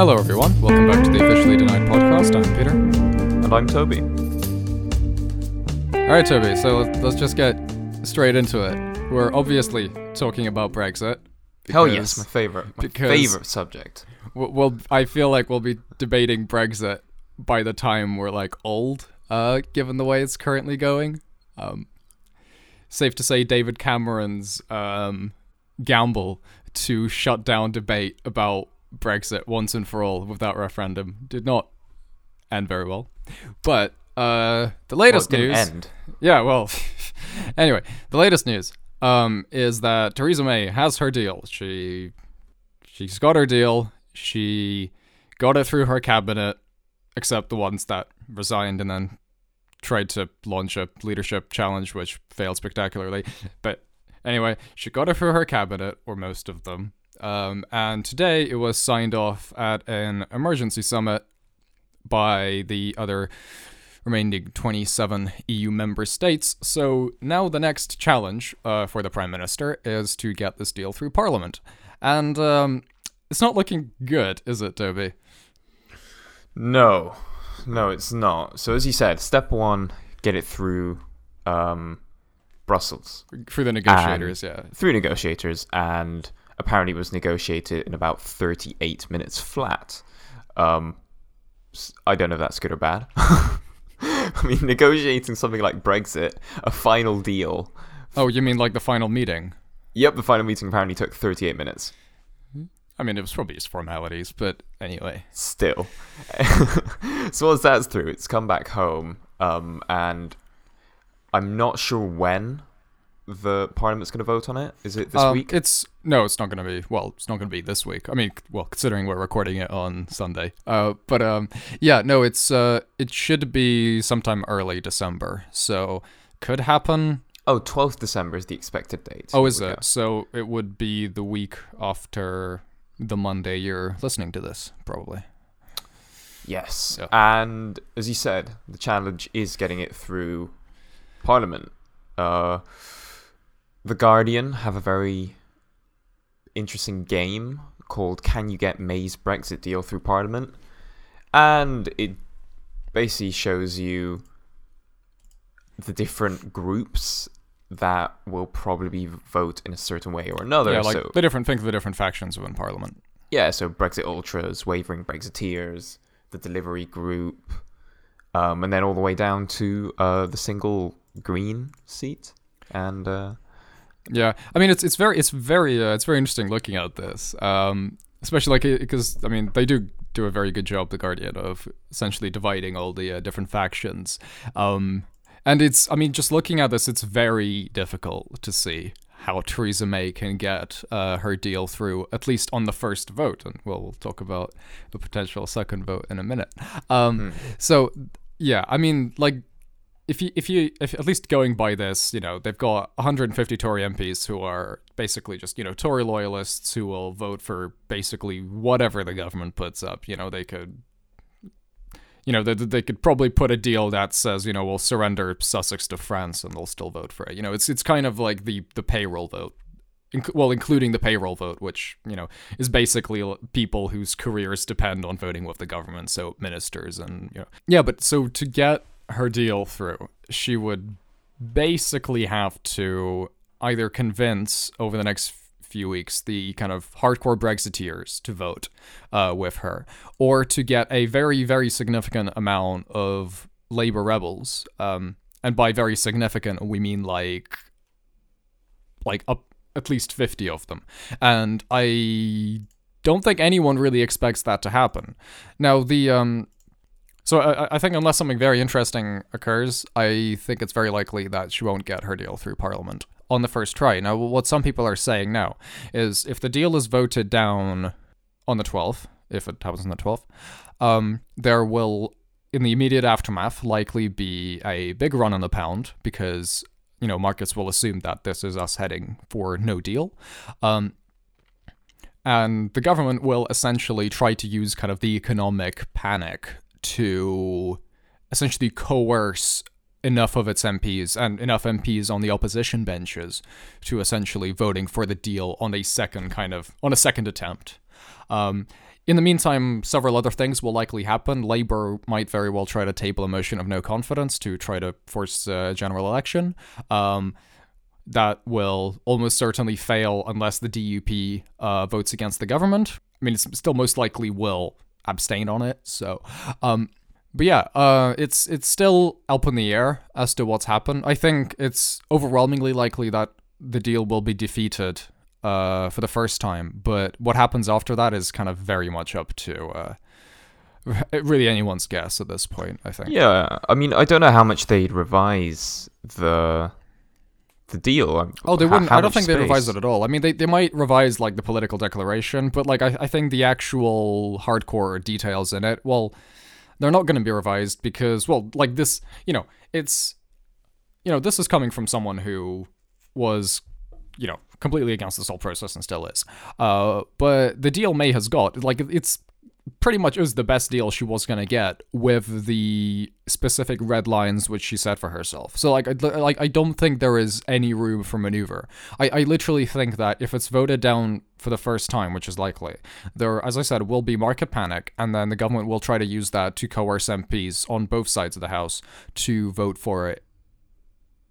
Hello, everyone. Welcome back to the Officially Denied podcast. I'm Peter. And I'm Toby. All right, Toby. So let's, just get straight into it. We're obviously talking about Brexit. Hell yes, my favorite, my favorite subject. w- Well, I feel like we'll be debating Brexit by the time we're like old, uh, given the way it's currently going. Um, safe to say, David Cameron's um, gamble to shut down debate about Brexit once and for all without referendum did not end very well. But uh, the Well, latest didn't news. end. Yeah, well, anyway, the latest news um, is that Theresa May has her deal. She she's got her deal. She got it through her cabinet, except the ones that resigned and then tried to launch a leadership challenge, which failed spectacularly. But anyway, she got it through her cabinet, or most of them. Um, and today it was signed off at an emergency summit by the other remaining 27 EU member states. So now the next challenge uh, for the Prime Minister is to get this deal through Parliament. And um, it's not looking good, is it, Toby? No, no, it's not. So as you said, step one, get it through um, Brussels Through the negotiators, yeah. through negotiators, and apparently was negotiated in about 38 minutes flat. Um, I don't know if that's good or bad. I mean, negotiating something like Brexit, a final deal. Oh, you mean like the final meeting? Yep, the final meeting apparently took 38 minutes. I mean, it was probably just formalities, but anyway. still. so once that's through, it's come back home, um, and I'm not sure when the Parliament's going to vote on it. Is it this Um, week? It's no, it's not going to be. Well, it's not going to be this week. I mean, well, considering we're recording it on Sunday. Uh, but um, yeah, no, it's uh, it should be sometime early December. So could happen. oh, 12th December is the expected date. Oh, is it? go. So it would be the week after the Monday you're listening to this, probably. Yes. Yeah. And as you said, the challenge is getting it through Parliament. Uh, the Guardian have a very interesting game called Can You Get May's Brexit Deal Through Parliament? And it basically shows you the different groups that will probably vote in a certain way or another. yeah, like so, the different think of the different factions within Parliament. yeah, so Brexit Ultras, Wavering Brexiteers, the Delivery Group, um, and then all the way down to uh, the single Green seat. And uh, Yeah, I mean it's it's very it's very uh, it's very interesting looking at this, um, especially like because I mean they do do a very good job, the Guardian, of essentially dividing all the uh, different factions, um, and it's I mean just looking at this, it's very difficult to see how Theresa May can get uh, her deal through at least on the first vote, and we'll, we'll talk about the potential second vote in a minute. Um, So yeah, I mean like if you if you if at least going by this, you know, they've got 150 Tory MPs who are basically just you know Tory loyalists who will vote for basically whatever the government puts up. You know, they could. You know, they, they could probably put a deal that says, you know, we'll surrender Sussex to France and they'll still vote for it. You know, it's it's kind of like the the payroll vote. Well, including the payroll vote, which, you know, is basically people whose careers depend on voting with the government, so ministers and, you know. Yeah, but so to get her deal through, she would basically have to either convince over the next few weeks the kind of hardcore Brexiteers to vote uh, with her, or to get a very, very significant amount of Labour rebels. Um, and by very significant, we mean like, like up at least 50 of them. And I don't think anyone really expects that to happen. Now, the um, so I, I think unless something very interesting occurs, I think it's very likely that she won't get her deal through Parliament on the first try. Now, what some people are saying now is if the deal is voted down on the 12th, if it happens on the 12th, um, there will, in the immediate aftermath, likely be a big run on the pound because, you know, markets will assume that this is us heading for no deal. Um, and the government will essentially try to use kind of the economic panic to essentially coerce enough of its MPs and enough MPs on the opposition benches to essentially voting for the deal on a second kind of on a second attempt. Um, in the meantime, several other things will likely happen. Labour might very well try to table a motion of no confidence to try to force a general election. Um, that will almost certainly fail unless the DUP uh, votes against the government. I mean, it still most likely will abstain on it. So, um, but yeah, uh, it's it's still up in the air as to what's happened. I think it's overwhelmingly likely that the deal will be defeated uh, for the first time. But what happens after that is kind of very much up to uh, really anyone's guess at this point. I think. Yeah, I mean, I don't know how much they'd revise the the deal. Oh, they wouldn't. how I don't think they revise it at all. I mean, they, they might revise like the political declaration, but like I, I think the actual hardcore details in it, well, they're not going to be revised because, well, like this, you know, it's, you know, this is coming from someone who was, you know, completely against this whole process and still is. Uh, but the deal May has got, like, it's pretty much is the best deal she was gonna get with the specific red lines which she set for herself. So like, I, like I don't think there is any room for maneuver. I, I literally think that if it's voted down for the first time, which is likely, there, as I said, will be market panic, and then the government will try to use that to coerce MPs on both sides of the house to vote for it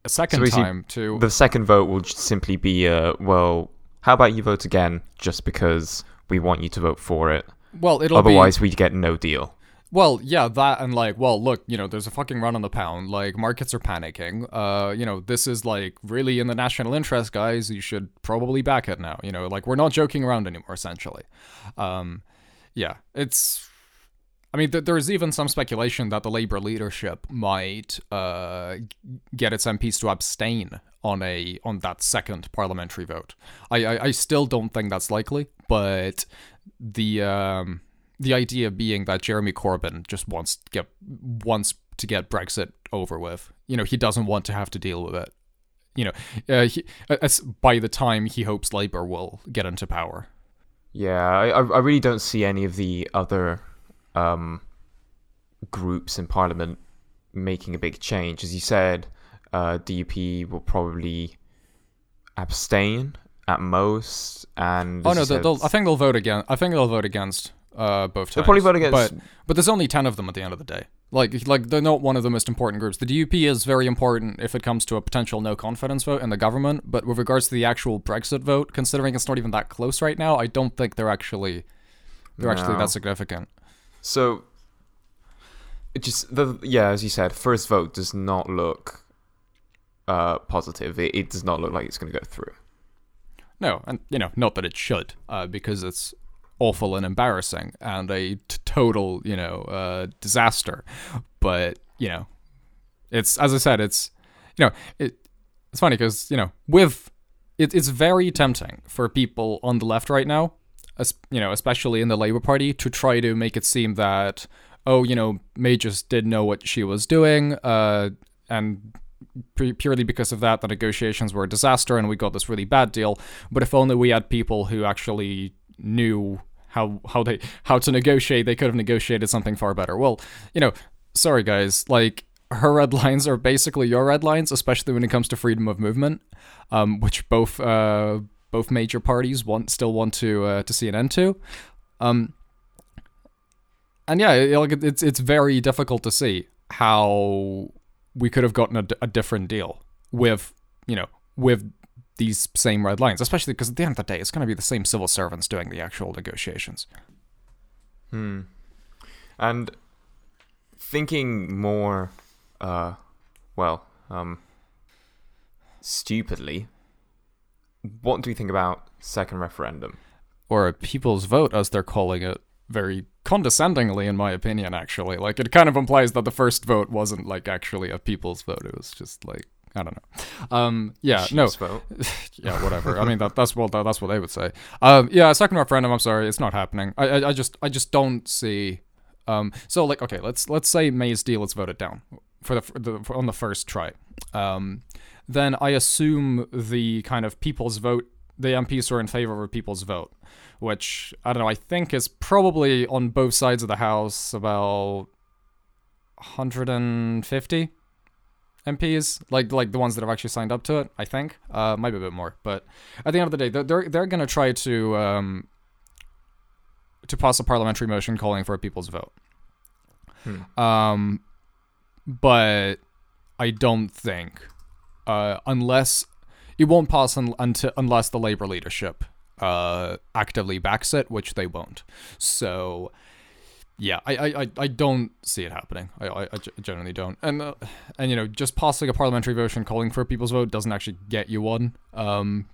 a second basically, time. To The second vote will just simply be, uh, well, how about you vote again just because we want you to vote for it? Well, it'll be Otherwise, we get no deal. Well, yeah, that and like, well, look, you know, there's a fucking run on the pound. Like, markets are panicking. Uh, you know, this is like really in the national interest, guys. You should probably back it now. You know, like we're not joking around anymore. Essentially, um, yeah, it's. I mean, th- there's even some speculation that the Labour leadership might uh, get its MPs to abstain on a on that second parliamentary vote. I, I, I still don't think that's likely, but the um, the idea being that Jeremy Corbyn just wants to get wants to get Brexit over with. You know, he doesn't want to have to deal with it. You know, uh, he, as, by the time he hopes Labour will get into power. Yeah, I, I I really don't see any of the other um, groups in Parliament making a big change. As you said, uh, DUP will probably abstain at most, and Oh no, said, I think they'll vote again. I think they'll vote against uh, both times. They'll probably vote against- but but there's only ten of them at the end of the day. Like like they're not one of the most important groups. The DUP is very important if it comes to a potential no confidence vote in the government. But with regards to the actual Brexit vote, considering it's not even that close right now, I don't think they're actually they're actually that significant. So, it just the yeah, as you said, first vote does not look uh, positive. It, it does not look like it's going to go through. No, and you know, not that it should, uh, because it's awful and embarrassing and a t- total, you know, uh, disaster. But you know, it's as I said, it's you know, it it's funny because you know, with it, it's very tempting for people on the left right now, you know, especially in the Labour Party, to try to make it seem that oh, you know, May just did know what she was doing, uh, and pu- purely because of that, the negotiations were a disaster and we got this really bad deal. But if only we had people who actually knew how how they how to negotiate, they could have negotiated something far better. Well, you know, sorry guys, like her red lines are basically your red lines, especially when it comes to freedom of movement, um, which both uh, both major parties want still want to uh, to see an end to. Um, and yeah, it- it's it's very difficult to see how we could have gotten a different deal with you know with these same red lines, especially because at the end of the day, it's going to be the same civil servants doing the actual negotiations. Hmm. And thinking more, uh, well, um, stupidly, what do we think about second referendum? or a people's vote, as they're calling it, very condescendingly, in my opinion. Actually, like it kind of implies that the first vote wasn't like actually a people's vote; it was just like I don't know. Um, yeah, no, Chiefs vote. yeah, whatever. I mean, that, that's what that, that's what they would say. Um, yeah, second referendum. I'm sorry, it's not happening. I, I, I just I just don't see. Um, so like, okay, let's let's say May's deal is voted down for the, for the for, on the first try. Um, then I assume the kind of people's vote, the MPs are in favor of a people's vote, which I don't know. I think is probably on both sides of the house about 150 MPs, like like the ones that have actually signed up to it. I think uh, might be a bit more, but at the end of the day, they're they're, they're gonna try to um, to pass a parliamentary motion calling for a people's vote. Hmm. Um, but I don't think, uh, unless it won't pass un- until unless the Labour leadership uh, actively backs it, which they won't. So, yeah, I, I, I- I don't see it happening. I, I, I generally don't. And uh, and you know, just passing a parliamentary motion calling for a people's vote doesn't actually get you one. Um,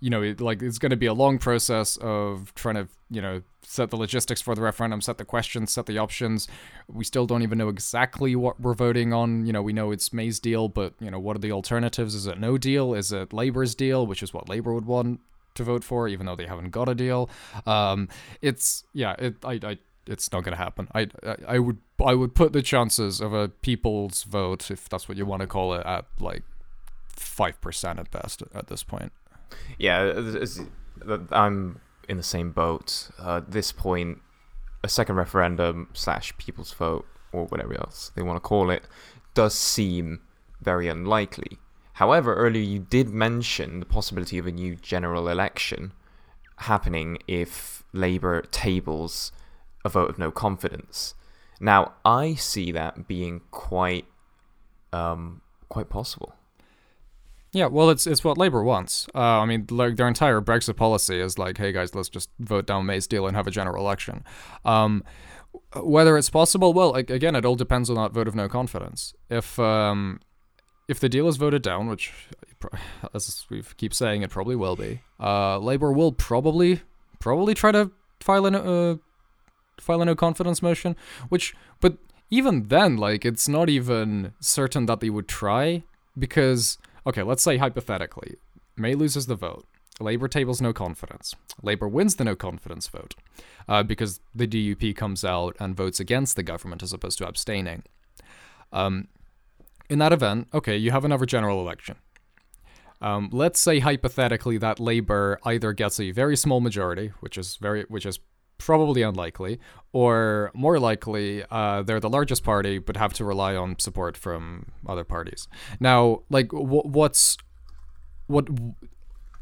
you know, it, like it's going to be a long process of trying to, you know, set the logistics for the referendum, set the questions, set the options. We still don't even know exactly what we're voting on. You know, we know it's May's deal, but you know, what are the alternatives? Is it no deal? Is it Labour's deal, which is what Labour would want to vote for, even though they haven't got a deal? Um, it's yeah, it I, I it's not going to happen. I, I I would I would put the chances of a people's vote, if that's what you want to call it, at like five percent at best at this point. Yeah, I'm in the same boat. Uh, at this point, a second referendum slash people's vote or whatever else they want to call it does seem very unlikely. However, earlier you did mention the possibility of a new general election happening if Labour tables a vote of no confidence. Now, I see that being quite, um, quite possible. Yeah, well, it's it's what Labour wants. Uh, I mean, like their entire Brexit policy is like, hey guys, let's just vote down May's deal and have a general election. Um, whether it's possible, well, like, again, it all depends on that vote of no confidence. If um, if the deal is voted down, which, as we keep saying, it probably will be, uh, Labour will probably probably try to file a uh, file a no confidence motion. Which, but even then, like, it's not even certain that they would try because okay, let's say hypothetically, May loses the vote. Labour tables no confidence. Labour wins the no confidence vote uh, because the DUP comes out and votes against the government as opposed to abstaining. Um, in that event, okay, you have another general election. Um, let's say hypothetically that Labour either gets a very small majority, which is very, which is probably unlikely, or more likely, uh, they're the largest party but have to rely on support from other parties. Now, like, wh- what's what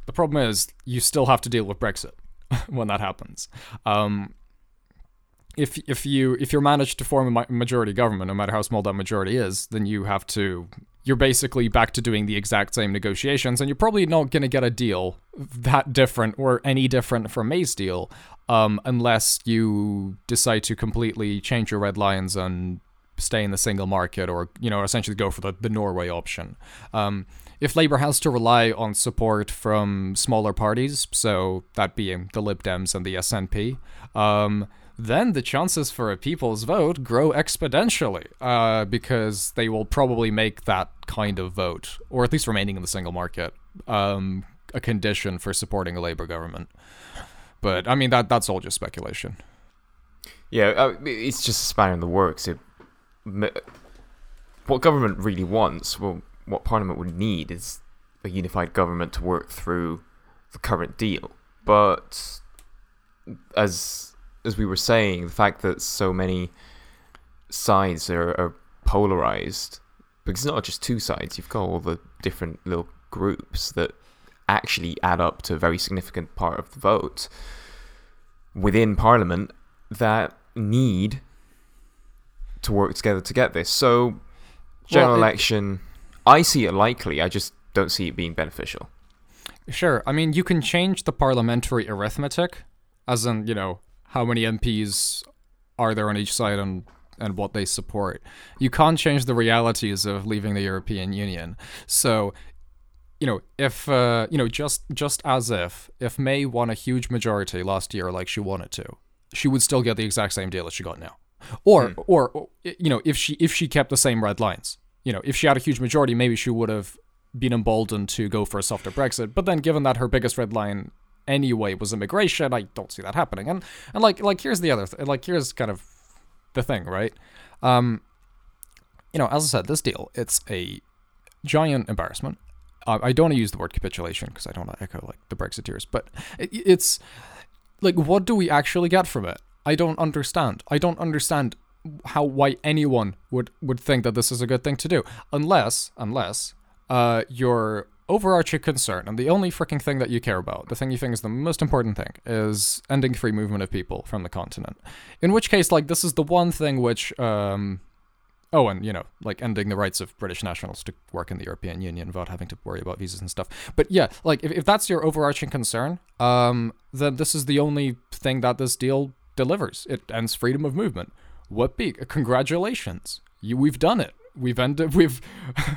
the problem is? You still have to deal with Brexit when that happens. Um, if if you if you're managed to form a majority government, no matter how small that majority is, then you have to. You're basically back to doing the exact same negotiations, and you're probably not going to get a deal that different or any different from May's deal, um, unless you decide to completely change your red lines and stay in the single market, or you know, essentially go for the, the Norway option. Um, if Labour has to rely on support from smaller parties, so that being the Lib Dems and the SNP, um, then the chances for a people's vote grow exponentially uh, because they will probably make that kind of vote, or at least remaining in the single market, um, a condition for supporting a Labour government. But I mean that that's all just speculation. Yeah, uh, it's just a spanner in the works. It, what government really wants, well, what Parliament would need is a unified government to work through the current deal. But as as we were saying, the fact that so many sides are, are polarized, because it's not just two sides, you've got all the different little groups that actually add up to a very significant part of the vote within Parliament that need to work together to get this. So, general Well, it- election, I see it likely. I just don't see it being beneficial. Sure. I mean, you can change the parliamentary arithmetic, as in, you know, how many MPs are there on each side and and what they support. You can't change the realities of leaving the European Union. So, you know, if uh, you know, just just as if if May won a huge majority last year, like she wanted to, she would still get the exact same deal that she got now. Or, or, or, you know, if she if she kept the same red lines, you know, if she had a huge majority, maybe she would have been emboldened to go for a softer Brexit. But then, given that her biggest red line anyway was immigration, I don't see that happening. And and like like here's the other th- like here's kind of the thing, right? Um, you know, as I said, this deal it's a giant embarrassment. I don't want to use the word capitulation because I don't want to echo like the Brexiteers, but it, it's like what do we actually get from it? I don't understand. I don't understand how why anyone would would think that this is a good thing to do unless unless uh you're overarching concern and the only freaking thing that you care about, the thing you think is the most important thing, is ending free movement of people from the continent. In which case, like, this is the one thing which, um, oh, and, you know, like ending the rights of British nationals to work in the European Union without having to worry about visas and stuff. But yeah, like, if, if that's your overarching concern, um, then this is the only thing that this deal delivers. It ends freedom of movement. What Whoopee! Congratulations, you we've done it. We've ended we've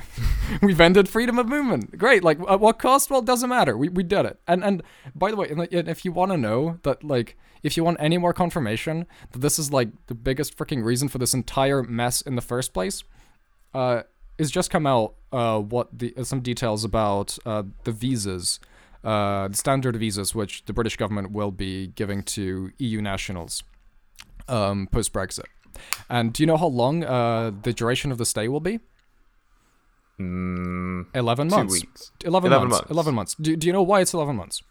we've ended freedom of movement. Great. Like at what cost? Well, it doesn't matter. We we did it. And and by the way, if you want to know that like if you want any more confirmation that this is like the biggest freaking reason for this entire mess in the first place, uh, is just come out uh what the uh, some details about uh the visas. Uh, the standard visas which the British government will be giving to EU nationals um, post Brexit. And do you know how long uh, the duration of the stay will be? Mm, 11 two months. weeks. 11, 11 months. months. 11 months. Do, do you know why it's 11 months?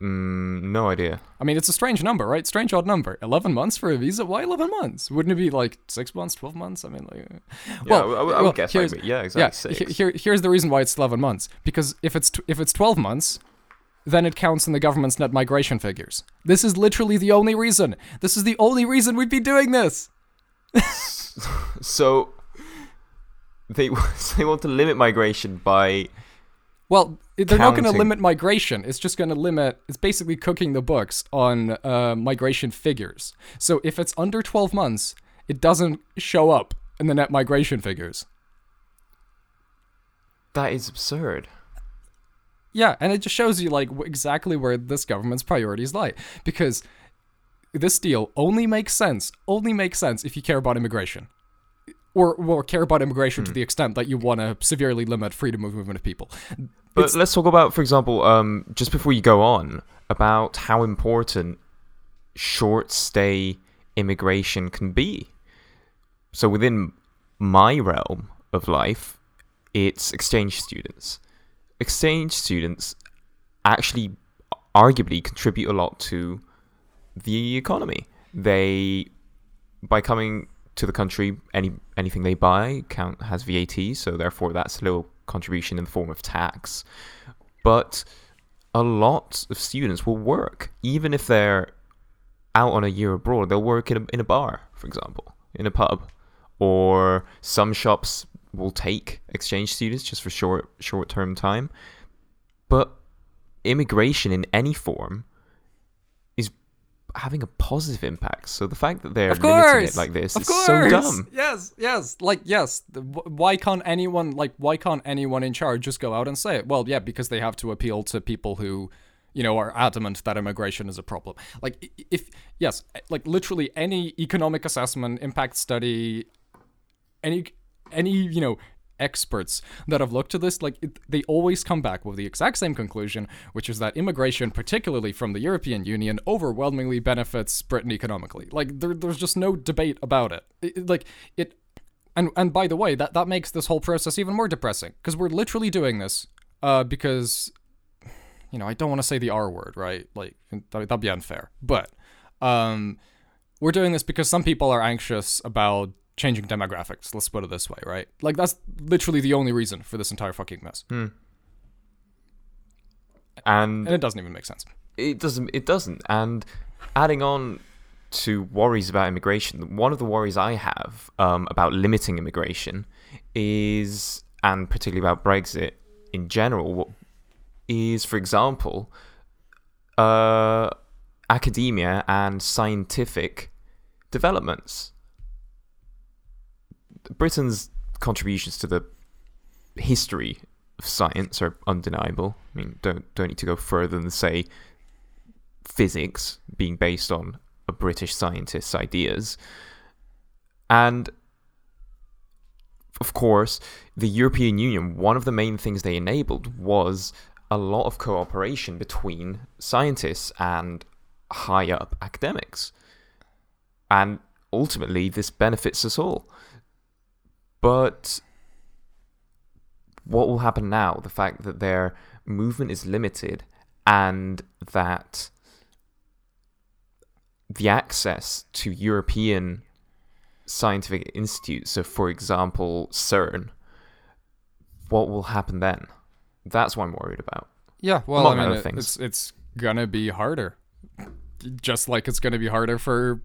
Mm, no idea. I mean, it's a strange number, right? Strange odd number. 11 months for a visa? Why 11 months? Wouldn't it be like 6 months, 12 months? I mean, like. Yeah, Well, I, would- I would well, guess here's- like, yeah, Yeah, exactly. six. here, here's the reason why it's 11 months. Because if it's if it's 12 months, then it counts in the government's net migration figures. This is literally the only reason. This is the only reason we'd be doing this. So they they want to limit migration by Well, they're not going to limit migration. It's just going to limit. It's basically cooking the books on uh, migration figures. So if it's under 12 months, it doesn't show up in the net migration figures. that is absurd. Yeah, and it just shows you like exactly where this government's priorities lie. Because this deal only makes sense, only makes sense if you care about immigration. Or, or care about immigration to the extent that you want to severely limit freedom of movement of people. But It's- let's talk about, for example, um, just before you go on, about how important short stay immigration can be. So within my realm of life, it's exchange students. Exchange students actually arguably contribute a lot to the economy. They by coming to the country, any anything they buy count has VAT, so therefore that's a little contribution in the form of tax. But a lot of students will work, even if they're out on a year abroad. They'll work in a, in a bar, for example, in a pub, or some shops will take exchange students just for short short term time. But immigration in any form is having a positive impact. So the fact that they're limiting it like this of is course. so dumb. Yes, yes. Like, yes. Why can't anyone like? Why can't anyone in charge just go out and say it? Well, yeah, because they have to appeal to people who, you know, are adamant that immigration is a problem. Like, if yes, like literally any economic assessment, impact study, any any you know experts that have looked at this like it, they always come back with the exact same conclusion which is that immigration particularly from the european union overwhelmingly benefits britain economically. Like there, there's just no debate about it. It- like it and and by the way that that makes this whole process even more depressing because we're literally doing this uh because you know i don't want to say the r word right? Like that, that'd be unfair. But um we're doing this because some people are anxious about changing demographics. Let's put it this way, right? Like that's literally the only reason for this entire fucking mess, And and it doesn't even make sense. it doesn't it doesn't and adding on to worries about immigration one of the worries i have um, about limiting immigration is and particularly about brexit in general is, for example uh, academia and scientific developments britain's contributions to the history of science are undeniable. I mean, don't don't need to go further than say physics being based on a British scientist's ideas. And of course, the European Union, one of the main things they enabled was a lot of cooperation between scientists and high up academics. And ultimately, this benefits us all. But what will happen now? The fact that their movement is limited and that the access to European scientific institutes, so for example, CERN, what will happen then? That's what I'm worried about. Yeah, well, Among I mean, other it- things. it's it's gonna be harder, just like it's gonna be harder for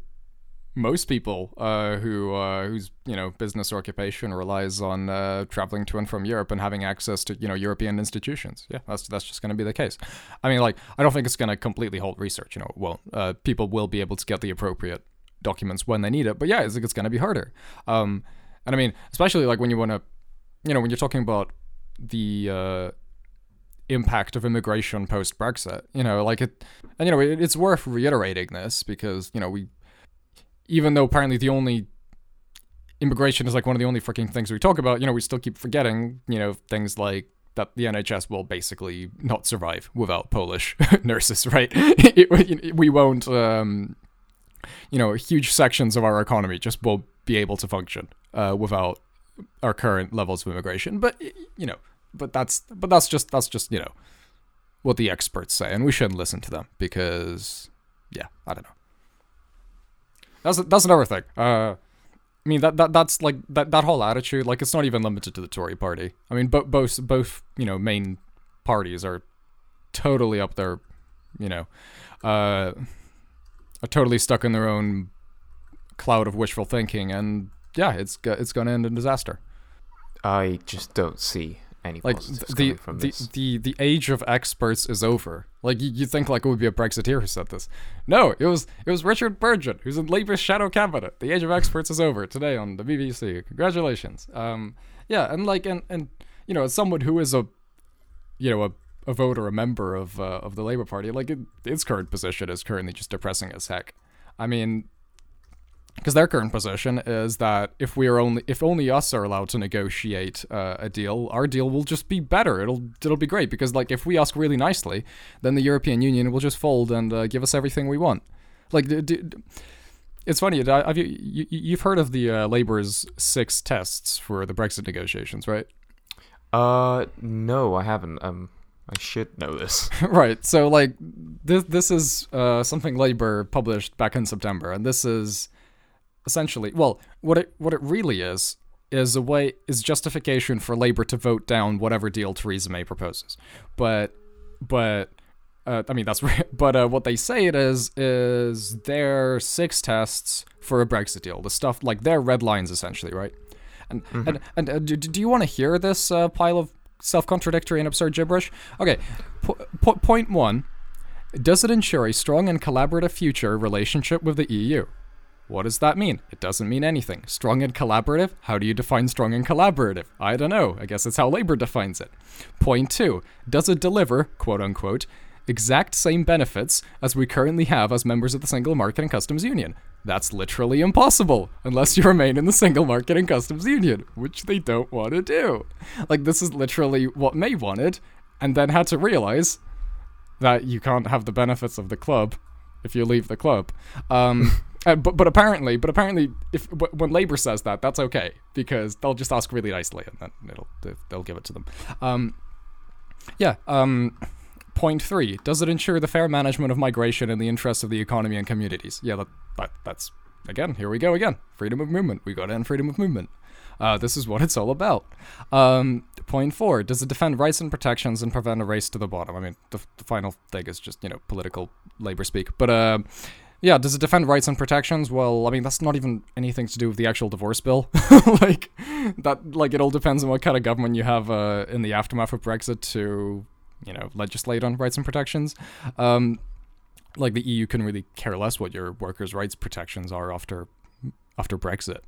most people uh, who uh, whose you know business or occupation relies on uh, traveling to and from Europe and having access to you know European institutions. Yeah, that's that's just gonna be the case. I mean, like, I don't think it's gonna completely halt research. You know, well, uh, people will be able to get the appropriate documents when they need it, but yeah, it's, it's gonna be harder. Um, and I mean, especially like when you want to, you know, when you're talking about the uh, impact of immigration post Brexit. You know, like it, and you know, it, it's worth reiterating this because you know we, even though apparently the only immigration is like one of the only freaking things we talk about, you know, we still keep forgetting, you know, things like that the NHS will basically not survive without Polish nurses, right? It- we won't, um, you know, huge sections of our economy just won't be able to function uh, without our current levels of immigration. But you know, but that's but that's just that's just you know what the experts say, and we shouldn't listen to them because yeah, I don't know. That's that's another thing. Uh, I mean that, that that's like that, that whole attitude. Like it's not even limited to the Tory party. I mean, bo- both both you know main parties are totally up there. You know, uh, are totally stuck in their own cloud of wishful thinking, and yeah, it's it's going to end in disaster. I just don't see any Like the the, this. the the age of experts is over. Like you, you think like it would be a Brexiteer who said this? No, it was it was Richard Burgon, who's in Labour's shadow cabinet. The age of experts is over today on the BBC. Congratulations. Um, yeah, and like and and you know, as someone who is a you know a a voter, a member of uh, of the Labour Party, like it, its current position is currently just depressing as heck. I mean, because their current position is that if we are only if only us are allowed to negotiate uh, a deal, our deal will just be better. It'll it'll be great because like if we ask really nicely, then the European Union will just fold and uh, give us everything we want. Like, d- d- it's funny. Have you, you you've heard of the uh, Labour's six tests for the Brexit negotiations, right? Uh, no, I haven't. Um, I should know this. right. So like this this is uh, something Labour published back in September, and this is essentially well, what it what it really is is a way is justification for Labour to vote down whatever deal Theresa May proposes. But but uh, I mean that's but uh, what they say it is is their six tests for a Brexit deal. The stuff like their red lines essentially, right? And and and uh, do, do you want to hear this uh, pile of self-contradictory and absurd gibberish? Okay, po- po- point one: Does it ensure a strong and collaborative future relationship with the EU? What does that mean? It doesn't mean anything. Strong and collaborative? How do you define strong and collaborative? I don't know. I guess it's how Labour defines it. Point two Does it deliver, quote unquote, exact same benefits as we currently have as members of the Single Market and Customs Union? That's literally impossible unless you remain in the Single Market and Customs Union, which they don't want to do. Like, this is literally what May wanted, and then had to realize that you can't have the benefits of the club if you leave the club. Um, uh, but but apparently, but apparently, if when Labor says that, that's okay because they'll just ask really nicely and then it'll they'll give it to them. Um, yeah. Um, point three: Does it ensure the fair management of migration in the interests of the economy and communities? Yeah, that, that that's again. Here we go again. Freedom of movement. We got end freedom of movement. Uh, this is what it's all about. Um, point four: Does it defend rights and protections and prevent a race to the bottom? I mean, the, the final thing is just you know political labor speak, but uh, yeah, does it defend rights and protections? Well, I mean, that's not even anything to do with the actual divorce bill. like that, like it all depends on what kind of government you have uh, in the aftermath of Brexit to you know legislate on rights and protections. Um, like the EU can really care less what your workers' rights protections are after after Brexit.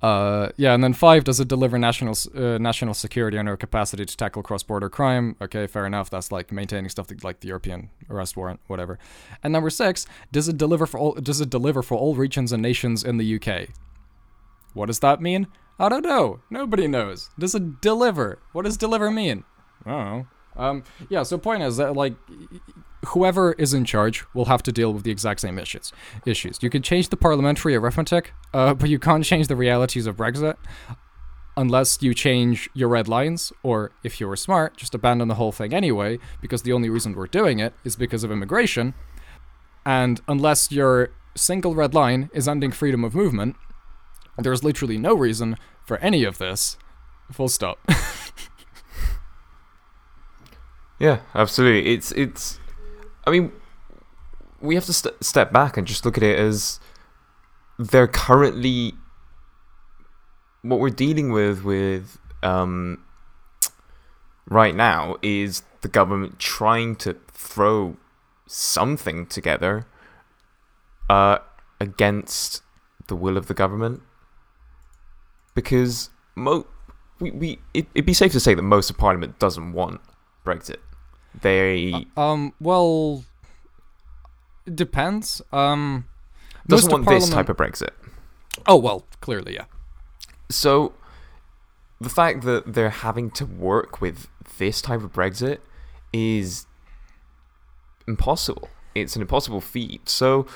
Uh, yeah, and then five, does it deliver national uh, national security and our capacity to tackle cross-border crime? Okay, fair enough. That's like maintaining stuff that, like the European arrest warrant, whatever. And number six, does it deliver for all? Does it deliver for all regions and nations in the UK? What does that mean? I don't know. Nobody knows. Does it deliver? What does deliver mean? I. Um, yeah. So point is that like whoever is in charge will have to deal with the exact same issues. Issues. You can change the parliamentary arithmetic, uh, but you can't change the realities of Brexit unless you change your red lines, or if you were smart, just abandon the whole thing anyway, because the only reason we're doing it is because of immigration. And unless your single red line is ending freedom of movement, there's literally no reason for any of this. Full stop. Yeah, absolutely. It's it's. I mean, we have to st- step back and just look at it as they're currently what we're dealing with with um, right now is the government trying to throw something together uh, against the will of the government because mo- we, we it, it'd be safe to say that most of parliament doesn't want brexit they Uh, um. Well, it depends. Um. doesn't want this type of brexit Oh well, clearly, yeah. So, the fact that they're having to work with this type of Brexit is impossible. It's an impossible feat. So,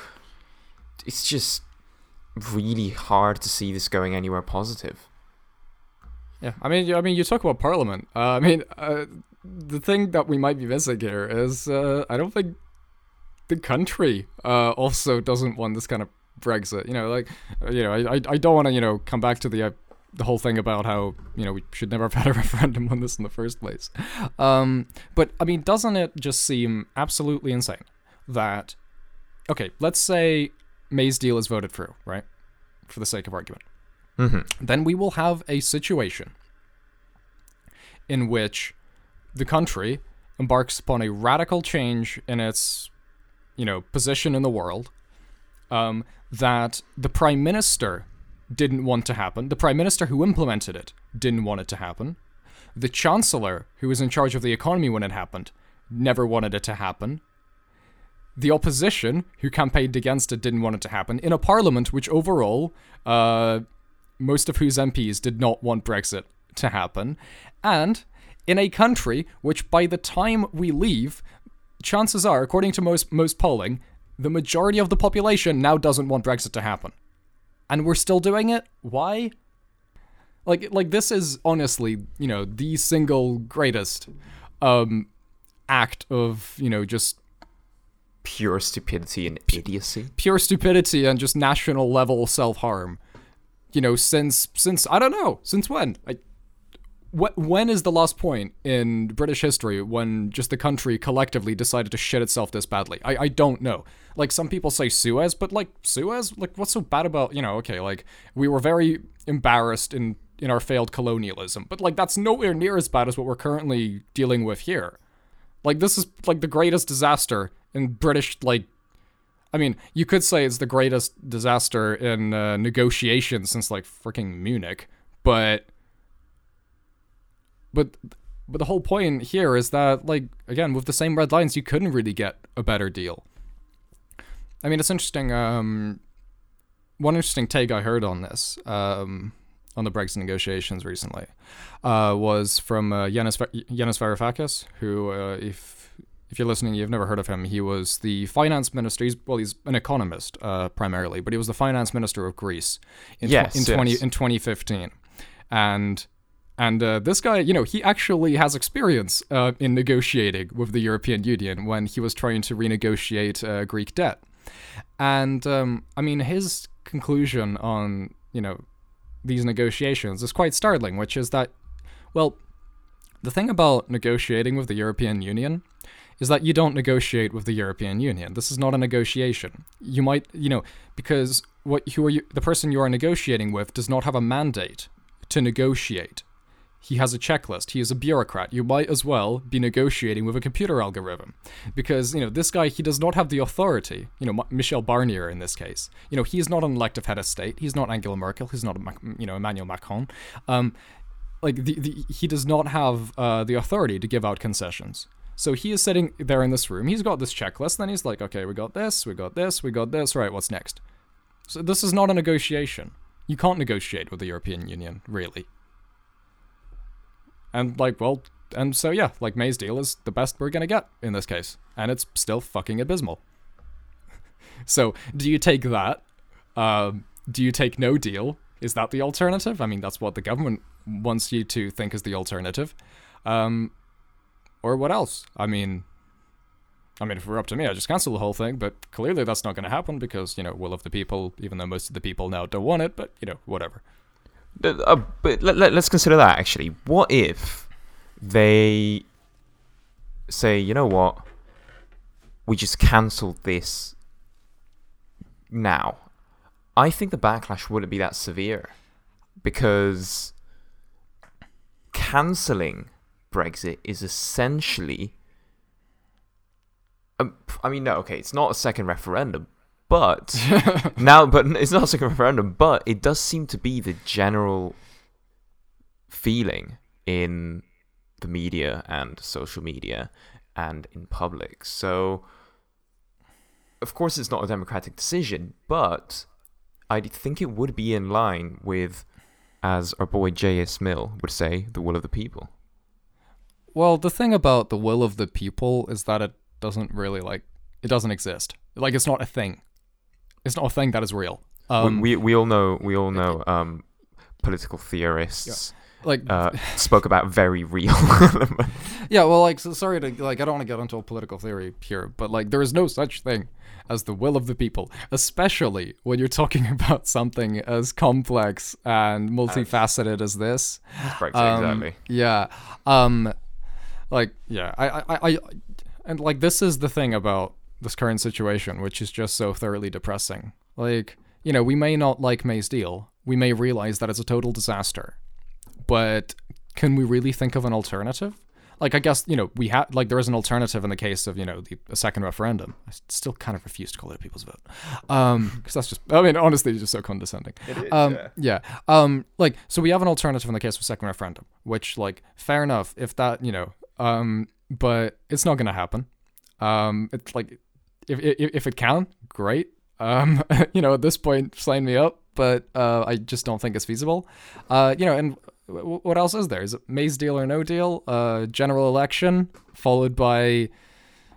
it's just really hard to see this going anywhere positive. Yeah, I mean, I mean, you talk about Parliament. Uh, I mean, uh, the thing that we might be missing here is uh, I don't think the country uh, also doesn't want this kind of Brexit. You know, like, uh, you know, I, I, I don't want to, you know, come back to the uh, the whole thing about how you know we should never have had a referendum on this in the first place. Um, but I mean, doesn't it just seem absolutely insane that, okay, let's say May's deal is voted through, right, for the sake of argument Mm-hmm. then we will have a situation in which the country embarks upon a radical change in its, you know, position in the world um, that the prime minister didn't want to happen. The prime minister who implemented it didn't want it to happen. The chancellor who was in charge of the economy when it happened never wanted it to happen. The opposition, who campaigned against it, didn't want it to happen. In a parliament which overall, uh, most of whose MPs did not want Brexit to happen, and in a country which, by the time we leave, chances are, according to most most polling, the majority of the population now doesn't want Brexit to happen, and we're still doing it. Why? Like, like this is honestly, you know, the single greatest um, act of, you know, just Pure stupidity and idiocy. pure stupidity and just national level self harm. You know, since since I don't know since when. I, wh- when is the last point in British history when just the country collectively decided to shit itself this badly? I, I don't know. Like some people say Suez, but like Suez, like what's so bad about you know? Okay, like we were very embarrassed in in our failed colonialism, but like that's nowhere near as bad as what we're currently dealing with here. Like this is like the greatest disaster in British like I mean, you could say it's the greatest disaster in uh, negotiations since like freaking Munich, but but but the whole point here is that like again with the same red lines you couldn't really get a better deal. I mean, it's interesting um one interesting take I heard on this um on the Brexit negotiations recently uh, was from uh, Yanis, Yanis Varoufakis, who, uh, if if you're listening, you've never heard of him. He was the finance minister. He's well, he's an economist uh, primarily, but he was the finance minister of Greece in, tw- Yes, twenty in 2015, and and uh, this guy, you know, he actually has experience uh, in negotiating with the European Union when he was trying to renegotiate uh, Greek debt, and um, I mean his conclusion on you know these negotiations is quite startling, which is that, well, the thing about negotiating with the European Union is that you don't negotiate with the European Union. This is not a negotiation. You might, you know, because what who are you, the person you are negotiating with does not have a mandate to negotiate. He has a checklist. He is a bureaucrat. You might as well be negotiating with a computer algorithm, because you know this guy. He does not have the authority. You know, M- Michel Barnier in this case. You know, he is not an elective head of state. He's not Angela Merkel. He's not, you know, Emmanuel Macron. Um, like the, the he does not have uh, the authority to give out concessions. So he is sitting there in this room. He's got this checklist. Then he's like, okay, we got this, we got this, we got this. Right, what's next? So this is not a negotiation. You can't negotiate with the European Union, really. And like, well, and so yeah, like May's deal is the best we're gonna get in this case, and it's still fucking abysmal. so do you take that? Um, do you take no deal? Is that the alternative? I mean, that's what the government wants you to think is the alternative. Um, or what else? I mean, I mean, if it were up to me, I'd just cancel the whole thing. But clearly, that's not going to happen because you know, will of the people. Even though most of the people now don't want it, but you know, whatever. Uh, but let, let, us consider that actually. What if they say, you know what, we just cancel this now, I think the backlash wouldn't be that severe because cancelling Brexit is essentially. Um, I mean, no, okay, it's not a second referendum, but now, but it's not a second referendum, but it does seem to be the general feeling in the media and social media and in public. So, of course, it's not a democratic decision, but I think it would be in line with, as our boy J.S. Mill would say, the will of the people. Well, the thing about the will of the people is that it doesn't really like it doesn't exist. Like it's not a thing. It's not a thing that is real. Um, we, we we all know we all know um, political theorists like uh, spoke about very real. yeah, well, like so sorry to like I don't want to get into a political theory here, but like there is no such thing as the will of the people, especially when you're talking about something as complex and multifaceted as this. Um, exactly. Yeah. Um like yeah, I, I I and like this is the thing about this current situation, which is just so thoroughly depressing. Like, you know, we may not like May's deal. We may realize that it's a total disaster. But can we really think of an alternative? Like I guess, you know, we have like there is an alternative in the case of, you know, the a second referendum. I still kind of refuse to call it a people's vote. Um because that's just I mean, honestly, it's just so condescending. um yeah. Um like so we have an alternative in the case of a second referendum, which like fair enough if that, you know, um but it's not going to happen. Um it's like if, if if it can, great. Um you know, at this point sign me up, but uh I just don't think it's feasible. Uh you know, and w- what else is there? Is it May's deal or no deal? Uh general election followed by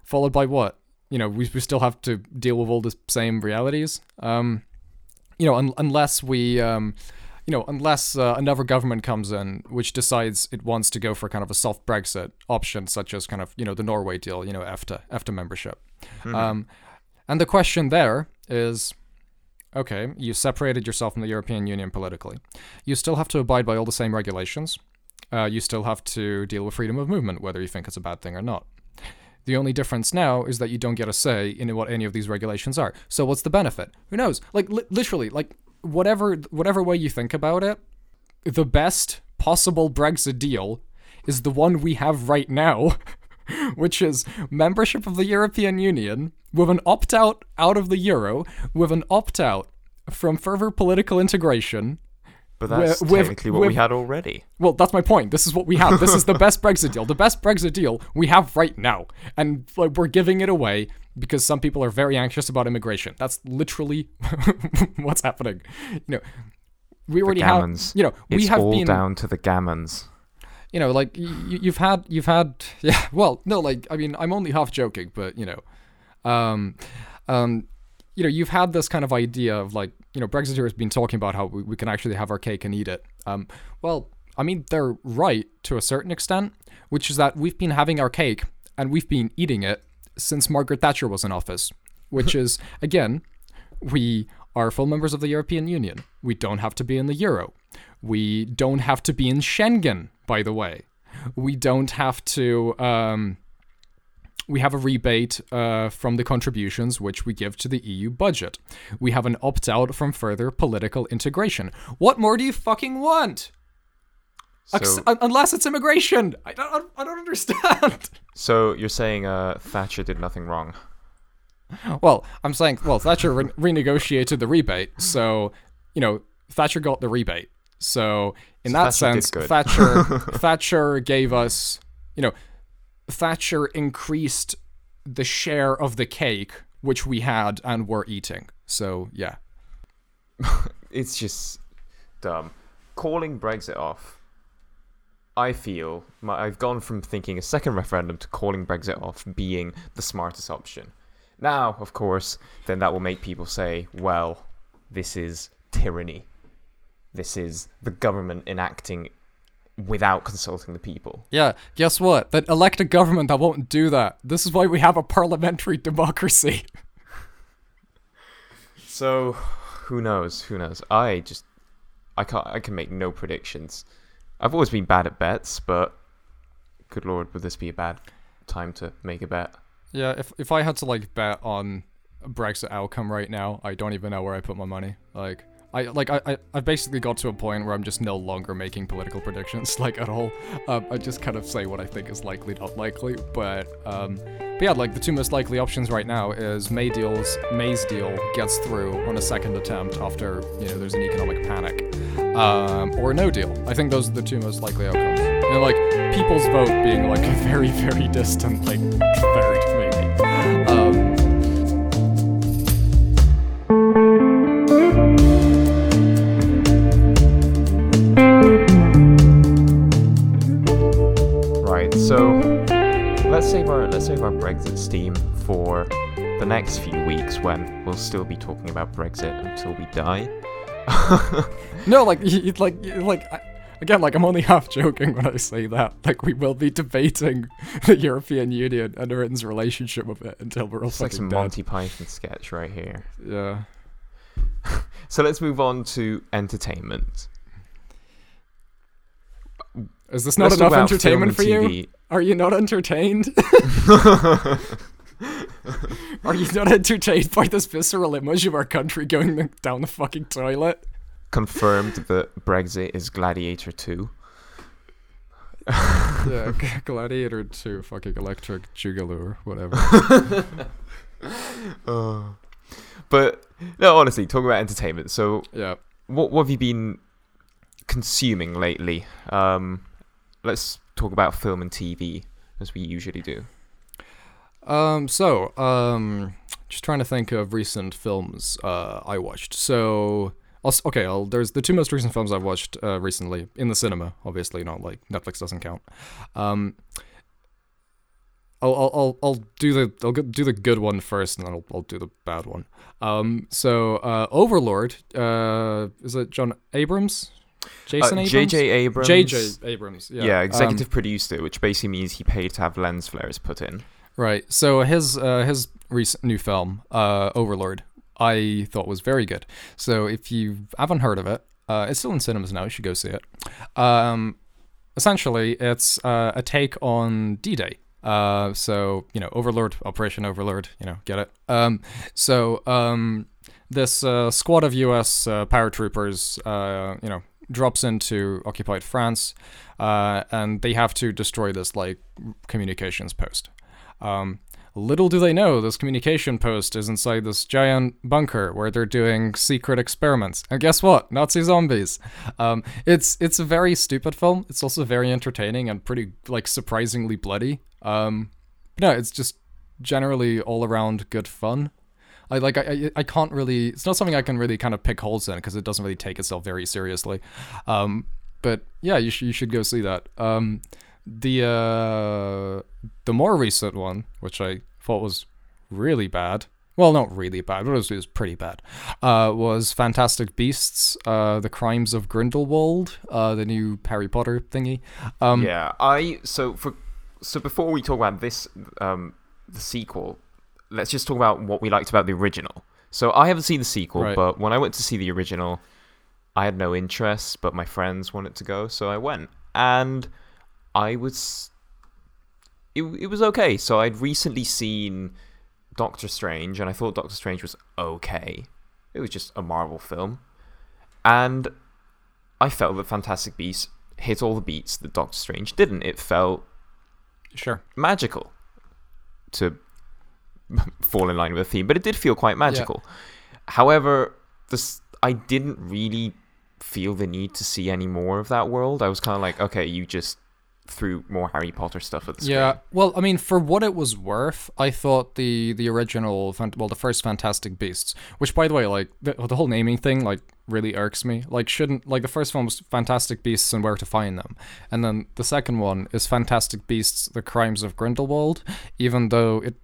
followed by what? You know, we, we still have to deal with all the same realities. Um you know, un- unless we um you know, unless uh, another government comes in which decides it wants to go for kind of a soft Brexit option, such as kind of you know the Norway deal, you know, EFTA, EFTA membership. Um, and the question there is, okay, you separated yourself from the European Union politically. You still have to abide by all the same regulations. Uh, you still have to deal with freedom of movement, whether you think it's a bad thing or not. The only difference now is that you don't get a say in what any of these regulations are. So what's the benefit? Who knows? Like li- literally, like whatever whatever way you think about it, the best possible Brexit deal is the one we have right now, which is membership of the European Union with an opt out out of the euro, with an opt out from further political integration. But that's with- technically what we had already. Well, that's my point. This is what we have. This is the best Brexit deal. The best Brexit deal we have right now. And like we're giving it away because some people are very anxious about immigration. That's literally what's happening. You know, we already have you know, we It's have all been down to the gammons. You know, like y- you've had, you've had, yeah. Well, no, like I mean, I'm only half joking, but you know, um, um, you know, you've had this kind of idea of like, you know, Brexiteers have been talking about how we, we can actually have our cake and eat it. Um, well, I mean, they're right to a certain extent, which is that we've been having our cake and we've been eating it since Margaret Thatcher was in office, which is again, we are full members of the European Union. We don't have to be in the euro. We don't have to be in Schengen, by the way. We don't have to. Um, we have a rebate uh, from the contributions which we give to the EU budget. We have an opt out from further political integration. What more do you fucking want? So, un- unless it's immigration. I don't. I don't understand. so you're saying uh, Thatcher did nothing wrong? Well, I'm saying, well, Thatcher re- renegotiated the rebate, so you know Thatcher got the rebate. So in So that Thatcher sense. Thatcher Thatcher gave us, you know, Thatcher increased the share of the cake which we had and were eating. So yeah, It's just dumb. Calling Brexit off. I feel my, I've gone from thinking a second referendum to calling Brexit off being the smartest option. Now, of course, then that will make people say, well, this is tyranny. This is the government enacting without consulting the people. yeah. Guess what? That elect a government that won't do that. This is why we have a parliamentary democracy. So, who knows? Who knows? I just, I can't. I can make no predictions. I've always been bad at bets, but good lord, would this be a bad, time to make a bet. Yeah, if if I had to like bet on Brexit outcome right now, I don't even know where I put my money. Like I like I, I I've basically got to a point where I'm just no longer making political predictions like at all. Um, I just kind of say what I think is likely, not likely. But um, but yeah, like the two most likely options right now is May deals May's deal gets through on a second attempt after you know there's an economic panic, um, or no deal. I think those are the two most likely outcomes. And like people's vote being like a very very distant like third So let's save our let's save our Brexit steam for the next few weeks when we'll still be talking about Brexit until we die. No, like, y- y- like, like, again, like, I'm only half joking when I say that. Like, we will be debating the European Union and Britain's relationship with it until we're all It's like some dead. Monty Python sketch right here. Yeah. So let's move on to entertainment. Is this not Let's enough entertainment for you? Are you not entertained? Are you not entertained by this visceral image of our country going down the fucking toilet? Confirmed that Brexit is Gladiator 2. yeah, Gladiator 2, fucking Electric Jugaloo, or whatever. Uh, but no, honestly, talk about entertainment. So, yeah. what, what have you been consuming lately? Um, let's talk about film and TV as we usually do. Um, so, um, just trying to think of recent films uh, I watched. So, I'll, okay, I'll, there's the two most recent films I've watched uh, recently in the cinema. Obviously, not like Netflix doesn't count. Um, I'll, I'll, I'll, do the I'll do the good one first, and then I'll, I'll do the bad one. Um, so uh, Overlord, uh, is it John Abrams? Jason Uh, Abrams. J.J. Abrams. J.J. Abrams. Yeah. Yeah, Um, executive produced it, which basically means he paid to have lens flares put in. Right. So his uh, his recent new film, uh, Overlord, I thought was very good. So if you haven't heard of it, uh, it's still in cinemas now. You should go see it. Um, essentially, it's uh, a take on D-Day. Uh, so you know, Overlord, Operation Overlord. You know, get it. Um, so um, this uh, squad of U.S. Uh, paratroopers, uh, you know, drops into occupied France, uh, and they have to destroy this like communications post. Um, little do they know, this communication post is inside this giant bunker where they're doing secret experiments. And guess what? Nazi zombies. Um, it's it's a very stupid film. It's also very entertaining and pretty like surprisingly bloody. Um, no, it's just generally all around good fun. I like I, I can't really. It's not something I can really kind of pick holes in because it doesn't really take itself very seriously. Um, but yeah, you should you should go see that. Um, the uh, the more recent one, which I thought was really bad. Well, not really bad, but it was, it was pretty bad. Uh, was Fantastic Beasts: uh, The Crimes of Grindelwald, uh, the new Harry Potter thingy. Um, yeah, I so for so before we talk about this, um, the sequel, let's just talk about what we liked about the original. So I haven't seen the sequel, Right. but when I went to see the original, I had no interest, but my friends wanted to go, so I went, and I was. It, it was okay. So I'd recently seen Doctor Strange, and I thought Doctor Strange was okay. It was just a Marvel film, and I felt that Fantastic Beasts hit all the beats that Doctor Strange didn't. It felt Sure. magical to fall in line with the theme, but it did feel quite magical. However, this I didn't really feel the need to see any more of that world. I was kind of like, okay, you just threw more Harry Potter stuff at the screen. Yeah, well, I mean, for what it was worth, I thought the the original, well, the first Fantastic Beasts, which, by the way, like the, the whole naming thing, like really irks me. Like, shouldn't like the first one was Fantastic Beasts and Where to Find Them, and then the second one is Fantastic Beasts: The Crimes of Grindelwald, even though it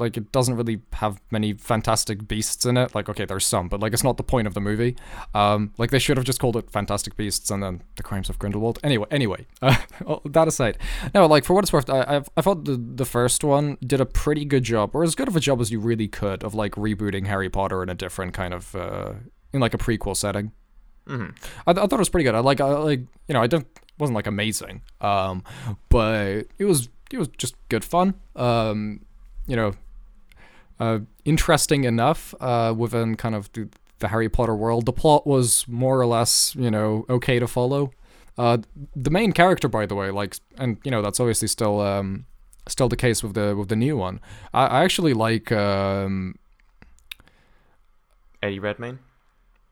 like it doesn't really have many fantastic beasts in it like okay there's some but like it's not the point of the movie um like they should have just called it fantastic beasts and then the crimes of grindelwald anyway anyway uh, that aside no like for what it's worth i I've, i thought the the first one did a pretty good job or as good of a job as you really could of like rebooting harry potter in a different kind of uh in like a prequel setting Mhm. I, th- I thought it was pretty good. I like, I like, you know, I don't wasn't like amazing, um, but it was it was just good fun. Um, you know, uh, interesting enough uh, within kind of the, the Harry Potter world. The plot was more or less, you know, okay to follow. Uh, the main character, by the way, like, and you know, that's obviously still um, still the case with the with the new one. I, I actually like. Um, Eddie Redmayne.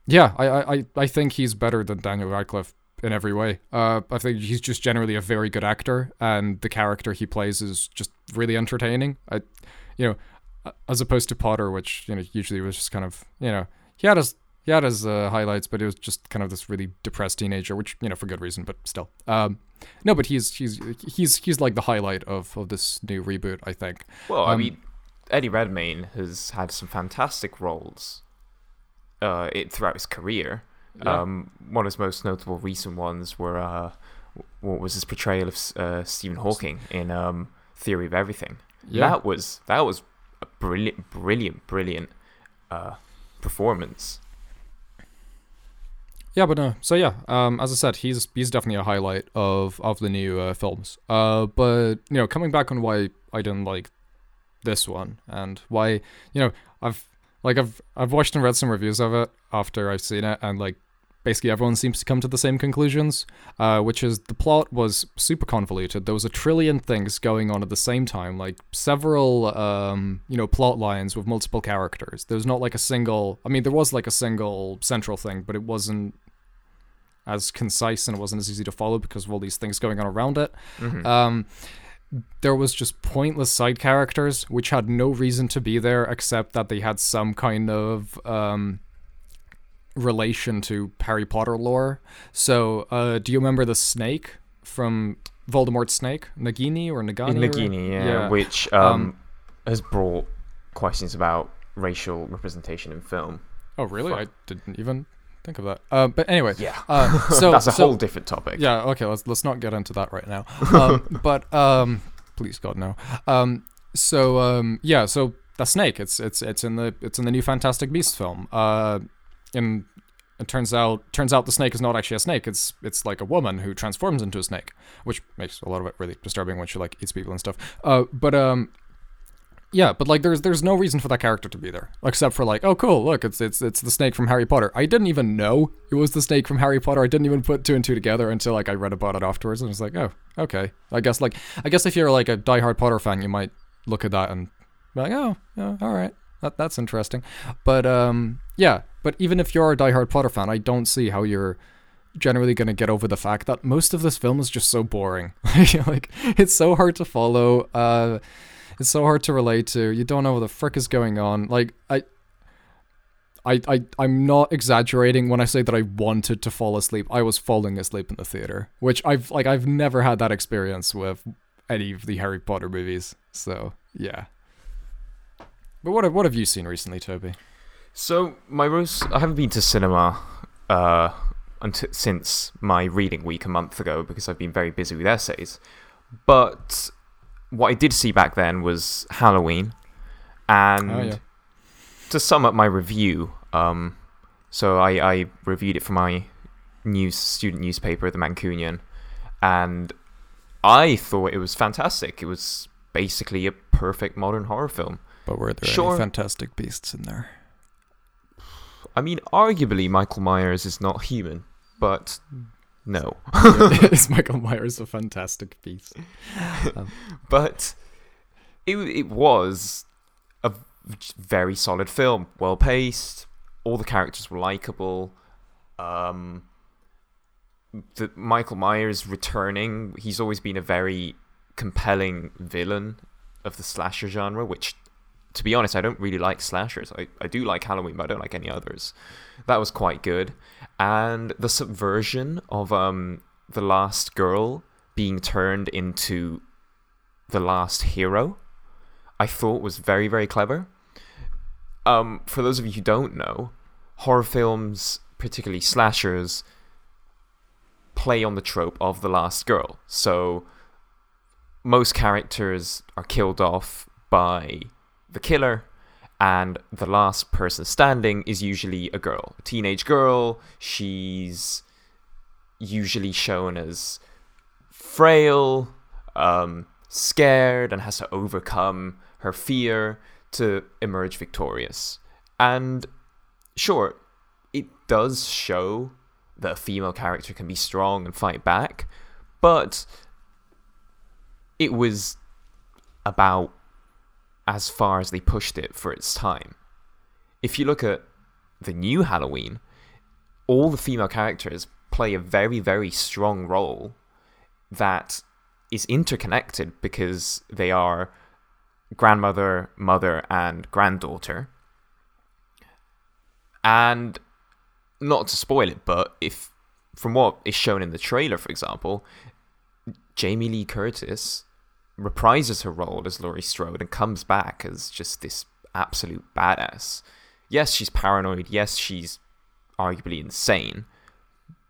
Yeah, I, I, I think he's better than Daniel Radcliffe in every way. Uh, I think he's just generally a very good actor, and the character he plays is just really entertaining. I, you know, as opposed to Potter, which you know usually was just kind of you know he had his he had his uh, highlights, but it was just kind of this really depressed teenager, which you know for good reason, but still. Um, no, but he's he's he's he's like the highlight of of this new reboot, I think. Well, I Um, mean, Eddie Redmayne has had some fantastic roles uh, it, throughout his career. Yeah. Um, one of his most notable recent ones were uh, what was his portrayal of uh, Stephen Hawking in um, Theory of Everything. Yeah. That was that was a brilliant, brilliant, brilliant uh, performance. Yeah, but no. So yeah, um, as I said, he's he's definitely a highlight of of the new uh, films. Uh, but you know, coming back on why I didn't like this one and why you know I've like I've I've watched and read some reviews of it after I've seen it, and like basically everyone seems to come to the same conclusions, uh, which is the plot was super convoluted. There was a trillion things going on at the same time, like several um, you know plot lines with multiple characters. There's not like a single. I mean, there was like a single central thing, but it wasn't as concise and it wasn't as easy to follow because of all these things going on around it. Mhm. Um, there was just pointless side characters which had no reason to be there except that they had some kind of um, relation to Harry Potter lore. So, uh, do you remember the snake from Voldemort's snake, Nagini or Nagani? or- Nagini, yeah, yeah. which um, Um, has brought questions about racial representation in film. Oh, really? I didn't even think of that. Uh, but anyway, Yeah, uh, so that's a so- whole different topic. Yeah, okay, let's let's not get into that right now. Um, but um, please God no. Um, so um, yeah, so the snake, it's it's it's in the it's in the new Fantastic Beasts film. Uh, and it turns out turns out the snake is not actually a snake. It's it's like a woman who transforms into a snake, which makes a lot of it really disturbing when she like eats people and stuff. Uh, but um. Yeah, but like there's there's no reason for that character to be there except for like oh cool look it's it's it's the snake from Harry Potter. I didn't even know it was the snake from Harry Potter. I didn't even put two and two together until like I read about it afterwards and I was like oh okay. I guess like I guess if you're like a diehard Potter fan you might look at that and be like oh yeah all right that that's interesting. But um yeah but even if you're a diehard Potter fan I don't see how you're generally going to get over the fact that most of this film is just so boring. like it's so hard to follow. Uh, it's so hard to relate to. You don't know what the frick is going on. Like I. I, I, I'm not exaggerating when I say that I wanted to fall asleep. I was falling asleep in the theater, which I've like I've never had that experience with any of the Harry Potter movies. So yeah. But what what have you seen recently, Toby? So my most I haven't been to cinema uh, until since my reading week a month ago because I've been very busy with essays. But what I did see back then was Halloween, and Oh, yeah. to sum up my review, um, so I, I reviewed it for my news student newspaper, the Mancunian, and I thought it was fantastic. It was basically a perfect modern horror film. But were there Sure. any fantastic beasts in there? I mean, arguably Michael Myers is not human, but no. Is Michael Myers a fantastic beast? but it it was a very solid film, well paced. All the characters were likable. Um, the Michael Myers returning. He's always been a very compelling villain of the slasher genre, which. To be honest, I don't really like slashers. I, I do like Halloween, but I don't like any others. That was quite good. And the subversion of um the last girl being turned into the last hero i thought was very very clever um for those of you who don't know horror films particularly slashers play on the trope of the last girl so most characters are killed off by the killer and the last person standing is usually a girl a teenage girl she's usually shown as frail um, scared and has to overcome her fear to emerge victorious. And sure, it does show that a female character can be strong and fight back, but it was about as far as they pushed it for its time. If you look at the new Halloween, all the female characters play a very, very strong role that is interconnected because they are grandmother, mother, and granddaughter. And not to spoil it, but if from what is shown in the trailer, for example, Jamie Lee Curtis reprises her role as Laurie Strode and comes back as just this absolute badass. Yes, she's paranoid. Yes, she's arguably insane,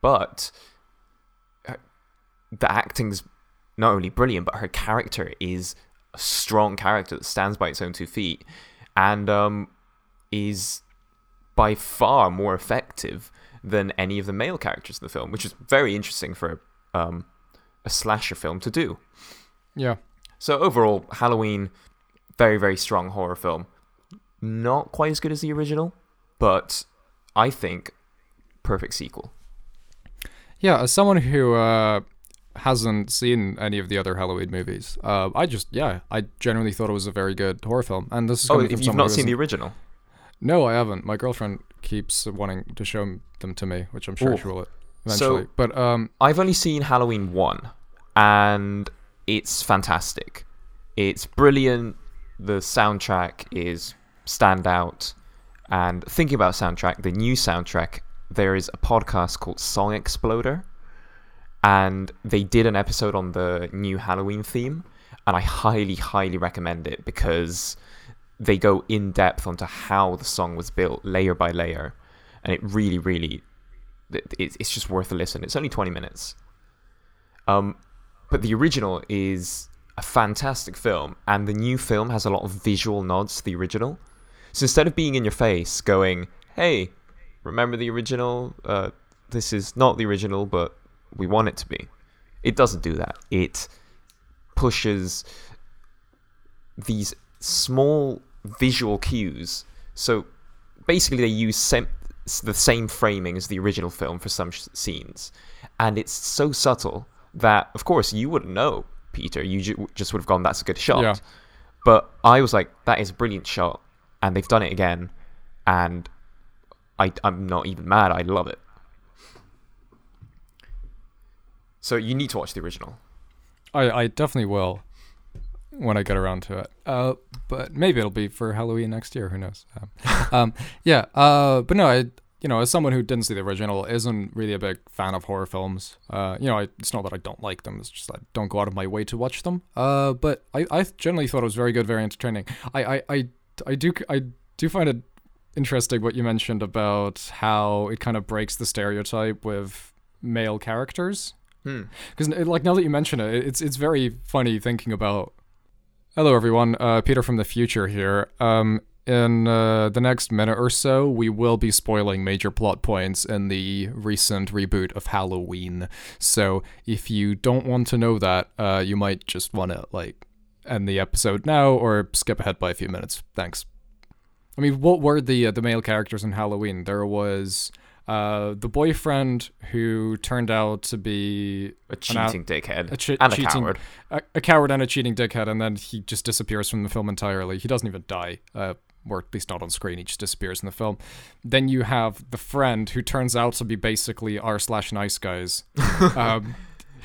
but the acting's not only brilliant, but her character is a strong character that stands by its own two feet and um, is by far more effective than any of the male characters in the film, which is very interesting for um, a slasher film to do. Yeah. So overall, Halloween, very very strong horror film. Not quite as good as the original, but I think perfect sequel. Yeah, as someone who uh, hasn't seen any of the other Halloween movies, uh, I just yeah, I generally thought it was a very good horror film. And this is Oh, if you've not seen the original, No, I haven't. My girlfriend keeps wanting to show them to me, which I'm sure Ooh. she will eventually. So- but um, I've only seen Halloween 1, and it's fantastic. It's brilliant. The soundtrack is standout. And thinking about soundtrack, the new soundtrack, there is a podcast called Song Exploder, and they did an episode on the new Halloween theme, and I highly, highly recommend it because they go in depth onto how the song was built layer by layer, and it really, really, it- it's just worth a listen. It's only twenty minutes. Um, but the original is a fantastic film, and the new film has a lot of visual nods to the original. So instead of being in your face, going, "Hey, remember the original? Uh, this is not the original, but we want it to be," it doesn't do that. It pushes these small visual cues. So basically, they use sem- the same framing as the original film for some sh- scenes, and it's so subtle that, of course, you wouldn't know, Peter. You ju- just would have gone, "That's a good shot." Yeah. But I was like, "That is a brilliant shot," and they've done it again, and I I'm not even mad. I love it. So you need to watch the original. I, I definitely will when I get around to it. Uh, but maybe it'll be for Halloween next year. Who knows? Um, um, yeah. Uh, but no, I you know, as someone who didn't see the original, isn't really a big fan of horror films. Uh, you know, I, it's not that I don't like them. It's just I don't go out of my way to watch them. Uh, but I, I generally thought it was very good, very entertaining. I, I, I, I do I do find it interesting what you mentioned about how it kind of breaks the stereotype with male characters Hmm. because like now that you mention it, it's it's very funny thinking about. Hello everyone, uh, Peter from the future here. Um, in uh, the next minute or so, we will be spoiling major plot points in the recent reboot of Halloween. So if you don't want to know that, uh, you might just want to like end the episode now or skip ahead by a few minutes. Thanks. I mean, what were the uh, the male characters in Halloween? There was uh, the boyfriend who turned out to be A An cheating dickhead a chi- and a cheating- coward. a, a coward and a cheating dickhead, and then he just disappears from the film entirely. He doesn't even die, uh, or at least not on screen. He just disappears in the film. Then you have the friend who turns out to be basically r slash nice guys. um,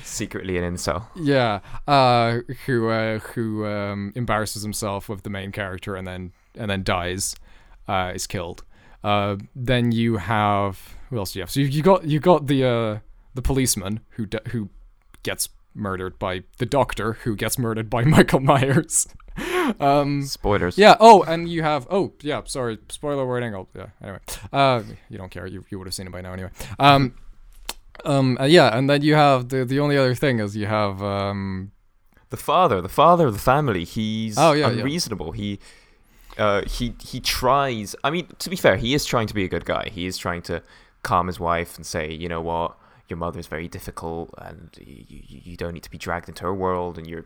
Secretly an incel. yeah, uh, who uh, who um, embarrasses himself with the main character and then and then dies, uh, is killed. Uh, then you have who else do you have? So you, you got you got the uh, the policeman who de- who gets murdered by the doctor who gets murdered by Michael Myers. um, Spoilers. yeah. Oh, and you have. Oh, yeah. Sorry. Spoiler warning. Oh, yeah. Anyway, uh, you don't care. You you would have seen it by now anyway. Um, um, uh, yeah, and then you have the the only other thing is you have um. The father, the father of the family, he's Oh, yeah, yeah. unreasonable. He uh, he he tries. I mean, to be fair, he is trying to be a good guy. He is trying to calm his wife and say, you know what, your mother is very difficult, and you, you, you don't need to be dragged into her world, and you're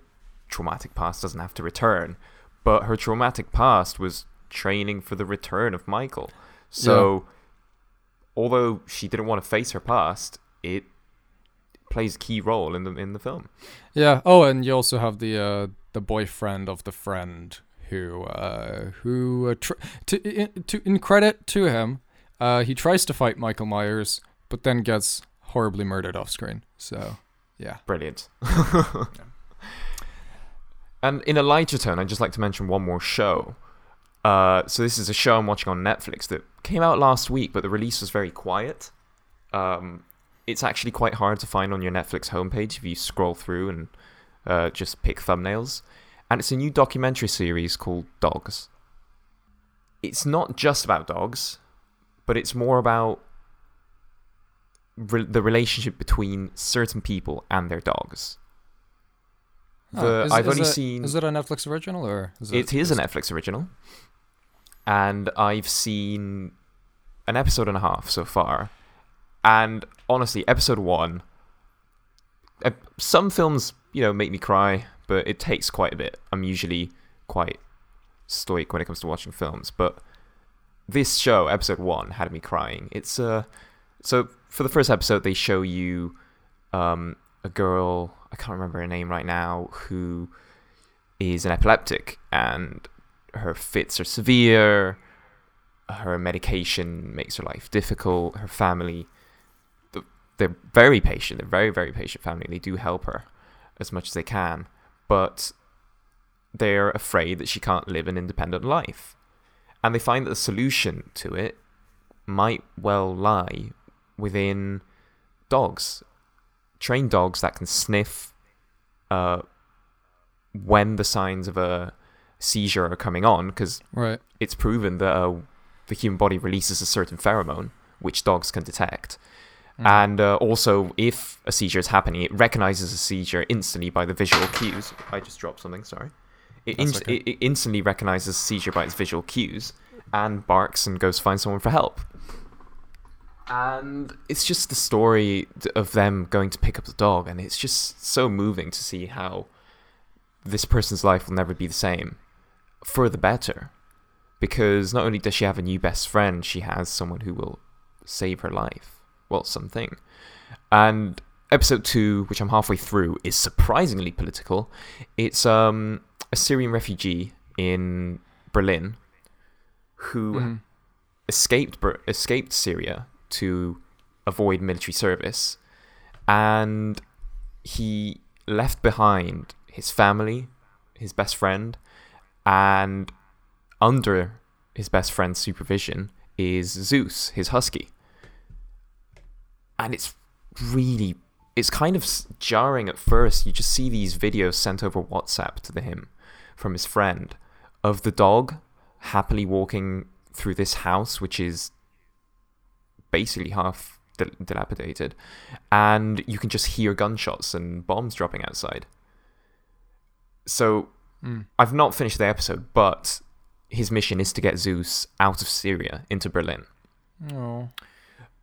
traumatic past doesn't have to return, but her traumatic past was training for the return of Michael. So, although she didn't want to face her past, it plays a key role in the in the film. Yeah. Oh, and you also have the uh, the boyfriend of the friend who uh, who uh, tr- to in, to in credit to him, uh, he tries to fight Michael Myers, but then gets horribly murdered off screen. So yeah, Brilliant. and in a lighter tone, I'd just like to mention one more show. Uh, so this is a show I'm watching on Netflix that came out last week, but the release was very quiet. Um, it's actually quite hard to find on your Netflix homepage if you scroll through and uh, just pick thumbnails. And it's a new documentary series called Dogs. It's not just about dogs, but it's more about re- the relationship between certain people and their dogs. Oh, is- I've is only it- seen- Is it a Netflix original or is It is a just- Netflix original, and I've seen an episode and a half so far. And honestly, episode one, uh, some films you know make me cry, but it takes quite a bit. I'm usually quite stoic when it comes to watching films, but this show, episode one, had me crying. It's uh, so for the first episode, they show you um, a girl. I can't remember her name right now, who is an epileptic and her fits are severe. Her medication makes her life difficult. Her family, they're very patient. They're very, very patient family. They do help her as much as they can, but they're afraid that she can't live an independent life. And they find that the solution to it might well lie within dogs. Trained dogs that can sniff uh, when the signs of a seizure are coming on, because right. it's proven that uh, the human body releases a certain pheromone, which dogs can detect. Mm. And uh, also, if a seizure is happening, it recognizes a seizure instantly by the visual cues. I just dropped something, sorry. It, inst- okay. it, it instantly recognizes a seizure by its visual cues and barks and goes to find someone for help. And it's just the story of them going to pick up the dog, and it's just so moving to see how this person's life will never be the same for the better. Because not only does she have a new best friend, she has someone who will save her life. Well, something. And episode two, which I'm halfway through, is surprisingly political. It's um, a Syrian refugee in Berlin who Mhm. escaped escaped Syria to avoid military service, and he left behind his family, his best friend, and under his best friend's supervision is Zeus, his husky. And it's really it's kind of jarring at first. You just see these videos sent over WhatsApp to him from his friend of the dog happily walking through this house, which is basically half dil- dilapidated, and you can just hear gunshots and bombs dropping outside. So Mm. I've not finished the episode, but his mission is to get Zeus out of Syria into Berlin. Oh,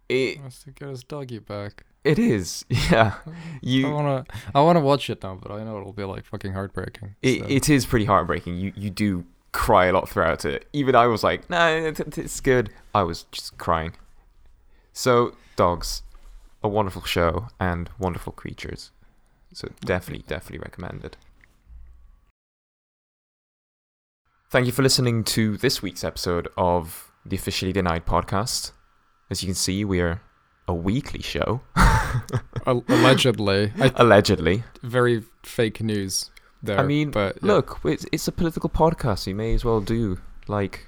It wants to get his doggy back. it is, yeah. I You wanna, I wanna watch it now, but I know it'll be like fucking heartbreaking. it, so- it is pretty heartbreaking. You you do cry a lot throughout it. Even I was like, no, it, it- it's good. I was just crying. So dogs, a wonderful show and wonderful creatures. So definitely, definitely recommended. Thank you for listening to this week's episode of the Officially Denied podcast. As you can see, we are a weekly show, allegedly, I, allegedly. very fake news. There, I mean, but yeah. Look, it's, it's a political podcast. You may as well do like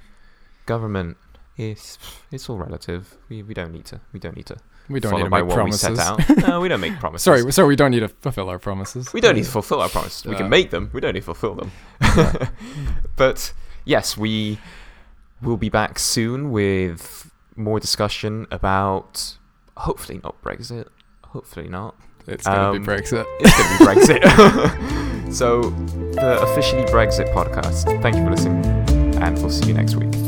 government. It's it's all relative. We, we don't need to. We don't need to we don't need to make promises. set out. No, we don't make promises. sorry, sorry, we don't need to fulfill our promises. we don't need to fulfill our promises. We Uh, can make them. We don't need to fulfill them. but yes, we will be back soon with more discussion about hopefully not Brexit. Hopefully not. It's gonna Um, be Brexit. It's going to be Brexit. so, the officially Brexit podcast. Thank you for listening, and we'll see you next week.